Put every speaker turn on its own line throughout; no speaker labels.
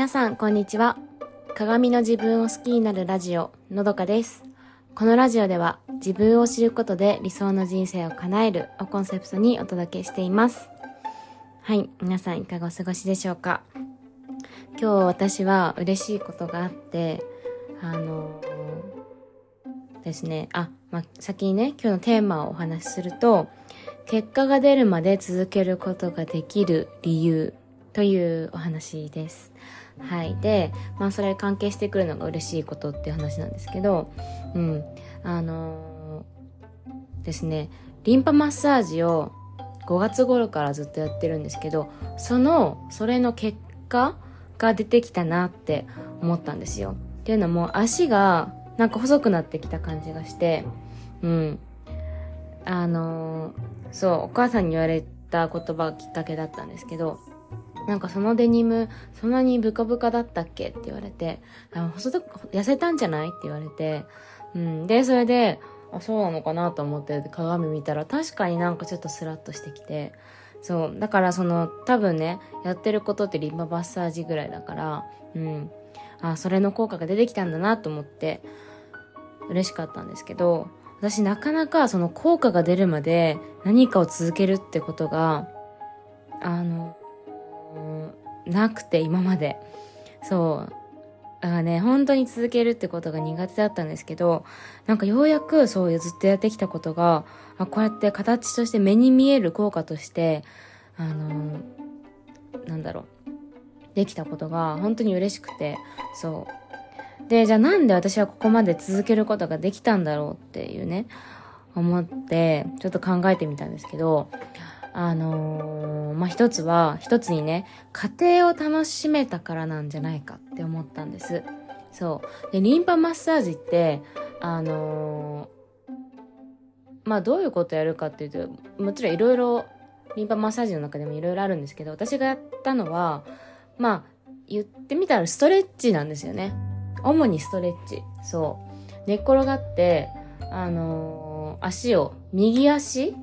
皆さんこんにちは。鏡の自分を好きになるラジオのどかです。このラジオでは自分を知ることで理想の人生を叶えるをコンセプトにお届けしています。はい皆さんいかがお過ごしでしょうか？今日私は嬉しいことがあってあのー、ですね。あ、まあ、先にね今日のテーマをお話しすると結果が出るまで続けることができる理由というお話です。はい。で、まあそれ関係してくるのが嬉しいことっていう話なんですけど、うん。あのー、ですね、リンパマッサージを5月頃からずっとやってるんですけど、その、それの結果が出てきたなって思ったんですよ。っていうのも足がなんか細くなってきた感じがして、うん。あのー、そう、お母さんに言われた言葉がきっかけだったんですけど、なんかそのデニム、そんなにブカブカだったっけ？って言われて、あ細痩せたんじゃない？って言われて、うん。で、それで、あ、そうなのかなと思って鏡見たら確かになんかちょっとスラッとしてきて、そう。だからその、多分ね、やってることってリンパマッサージぐらいだから、うん。あ、それの効果が出てきたんだなと思って、嬉しかったんですけど、私なかなかその効果が出るまで何かを続けるってことが、あの、なくて今まで。そう。だからね、本当に続けるってことが苦手だったんですけど、なんかようやくそういうずっとやってきたことが、あこうやって形として目に見える効果として、あのー、なんだろう、できたことが本当に嬉しくて、そう。で、じゃあなんで私はここまで続けることができたんだろうっていうね、思って、ちょっと考えてみたんですけど、あのー、まあ、一つは、一つにね、家庭を楽しめたからなんじゃないかって思ったんです。そう。で、リンパマッサージって、あのー、まあ、どういうことやるかっていうと、もちろんいろいろ、リンパマッサージの中でもいろいろあるんですけど、私がやったのは、まあ、言ってみたらストレッチなんですよね。主にストレッチ。そう。寝っ転がって、あのー、足を、右足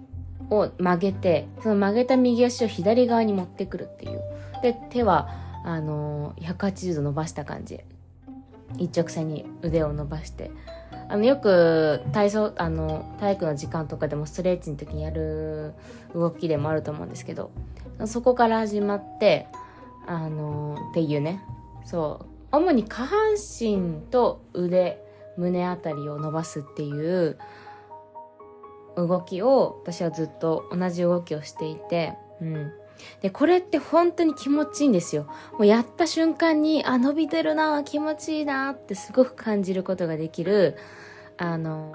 を曲げて、その曲げた右足を左側に持ってくるっていう。で、手は、あのー、180度伸ばした感じ。一直線に腕を伸ばして。あの、よく体操、あの、体育の時間とかでもストレッチの時にやる動きでもあると思うんですけど、そこから始まって、あのー、っていうね。そう。主に下半身と腕、胸あたりを伸ばすっていう、動きを私はずっと同じ動きをしていて、うん。で、これって本当に気持ちいいんですよ。もうやった瞬間に、あ、伸びてるな、気持ちいいなってすごく感じることができる、あの、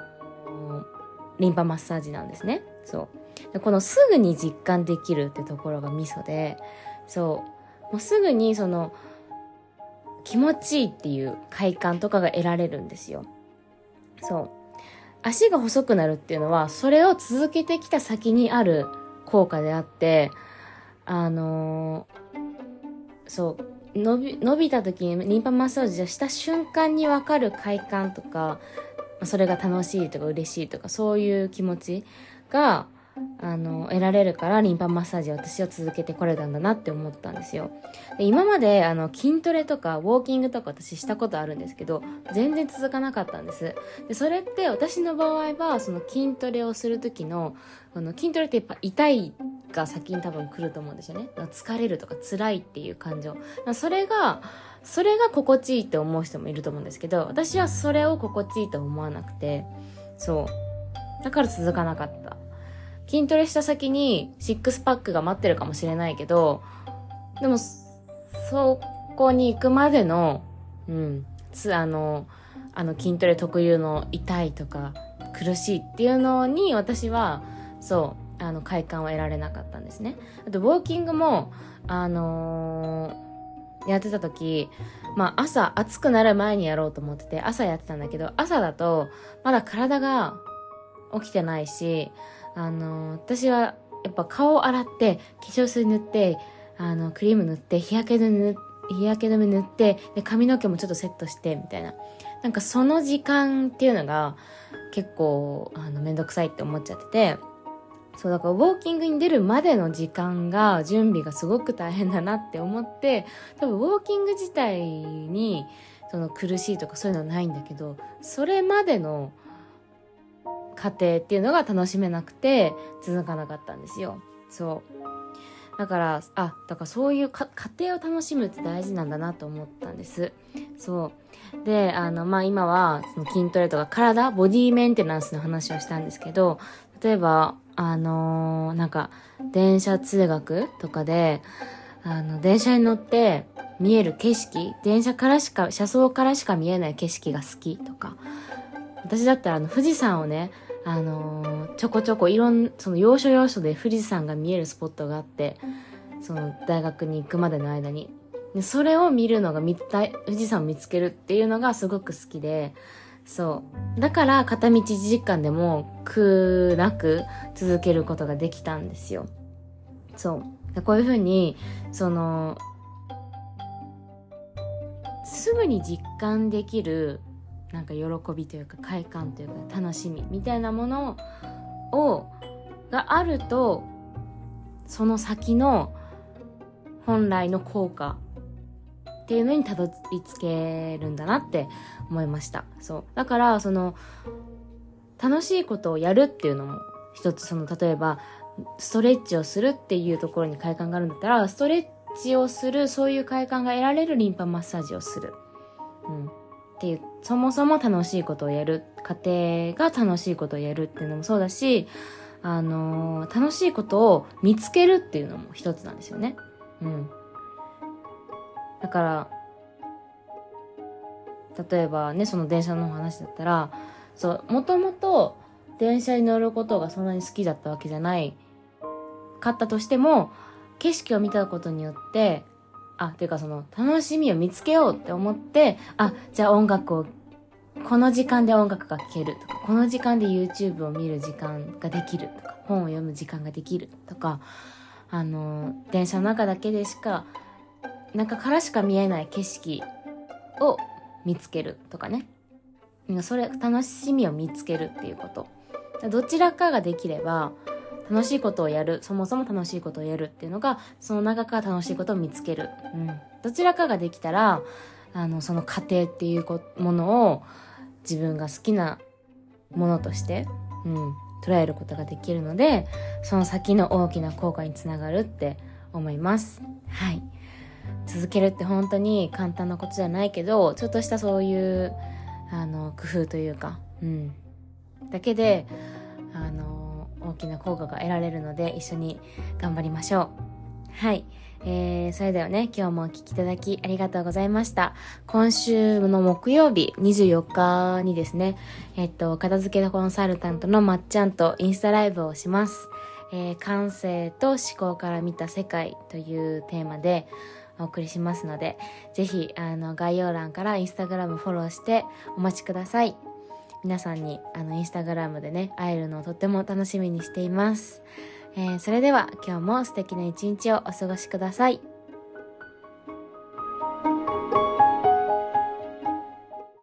リンパマッサージなんですね。そう。でこのすぐに実感できるってところがミソで、そう。もうすぐにその、気持ちいいっていう快感とかが得られるんですよ。そう。足が細くなるっていうのは、それを続けてきた先にある効果であって、あのー、そう、伸び、伸びた時にリンパマッサージをした瞬間にわかる快感とか、それが楽しいとか嬉しいとか、そういう気持ちが、あの、得られるからリンパマッサージ私は続けてこれたんだなって思ったんですよ。で今まであの筋トレとかウォーキングとか私したことあるんですけど、全然続かなかったんです。で、それって私の場合はその筋トレをする時の、あの筋トレってやっぱ痛いが先に多分来ると思うんですよね。疲れるとか辛いっていう感情。それが、それが心地いいって思う人もいると思うんですけど、私はそれを心地いいと思わなくて、そう。だから続かなかった。筋トレした先にシックスパックが待ってるかもしれないけど、でも、そこに行くまでの、うん、つ、あの、あの筋トレ特有の痛いとか苦しいっていうのに私は、そう、あの快感を得られなかったんですね。あと、ウォーキングも、あのー、やってた時、まあ朝暑くなる前にやろうと思ってて朝やってたんだけど朝だとまだ体が起きてないしあの、私はやっぱ顔洗って、化粧水塗って、あの、クリーム塗って、日焼け止め日焼け止め塗って、で、髪の毛もちょっとセットして、みたいな。なんかその時間っていうのが結構、あの、めんどくさいって思っちゃってて、そうだからウォーキングに出るまでの時間が準備がすごく大変だなって思って多分ウォーキング自体にその苦しいとかそういうのはないんだけどそれまでの過程っていうのが楽しめなくて続かなかったんですよ。そう。だからあだからそういう過程を楽しむって大事なんだなと思ったんです。そう。であのまあ今はその筋トレとか体ボディメンテナンスの話をしたんですけど例えばあのー、なんか、電車通学とかで、あの、電車に乗って見える景色、電車からしか、車窓からしか見えない景色が好きとか、私だったらあの、富士山をね、あのー、ちょこちょこいろん、その要所要所で富士山が見えるスポットがあって、その大学に行くまでの間に。でそれを見るのが見たい、富士山を見つけるっていうのがすごく好きで、そう。だから片道1時間でも苦なく続けることができたんですよ。そう。こういうふうに、その、すぐに実感できるなんか喜びというか快感というか楽しみみたいなものをがあるとその先の本来の効果っていうのにたどり着けるんだなって思いました。そう。だから、その、楽しいことをやるっていうのも一つ、その、例えば、ストレッチをするっていうところに快感があるんだったら、ストレッチをする、そういう快感が得られるリンパマッサージをする。うん。っていう、そもそも楽しいことをやる。家庭が楽しいことをやるっていうのもそうだし、あのー、楽しいことを見つけるっていうのも一つなんですよね。うん。だから、例えばね、その電車の話だったら、そう、もともと電車に乗ることがそんなに好きだったわけじゃないかったとしても、景色を見たことによって、あ、ていうかその楽しみを見つけようって思って、あ、じゃあ音楽を、この時間で音楽が聴けるとか、この時間で YouTube を見る時間ができるとか、本を読む時間ができるとか、あの、電車の中だけでしか、中からしか見えない景色を見つけるとかね。それ、楽しみを見つけるっていうこと。どちらかができれば、楽しいことをやる、そもそも楽しいことをやるっていうのが、その中から楽しいことを見つける。うん。どちらかができたら、あの、その過程っていうものを自分が好きなものとして、うん、捉えることができるので、その先の大きな効果につながるって思います。はい。続けるって本当に簡単なことじゃないけどちょっとしたそういうあの工夫というか、うん、だけであの大きな効果が得られるので一緒に頑張りましょうはい。えー、それではね、今日もお聴きいただきありがとうございました。今週の木曜日24日にですね、えっと、片付けコンサルタントのまっちゃんとインスタライブをします。えー、感性と思考から見た世界というテーマで、お送りしますので、ぜひ、あの、概要欄からインスタグラムフォローしてお待ちください。皆さんに、あの、インスタグラムでね、会えるのをとっても楽しみにしています。えー、それでは、今日も素敵な一日をお過ごしください。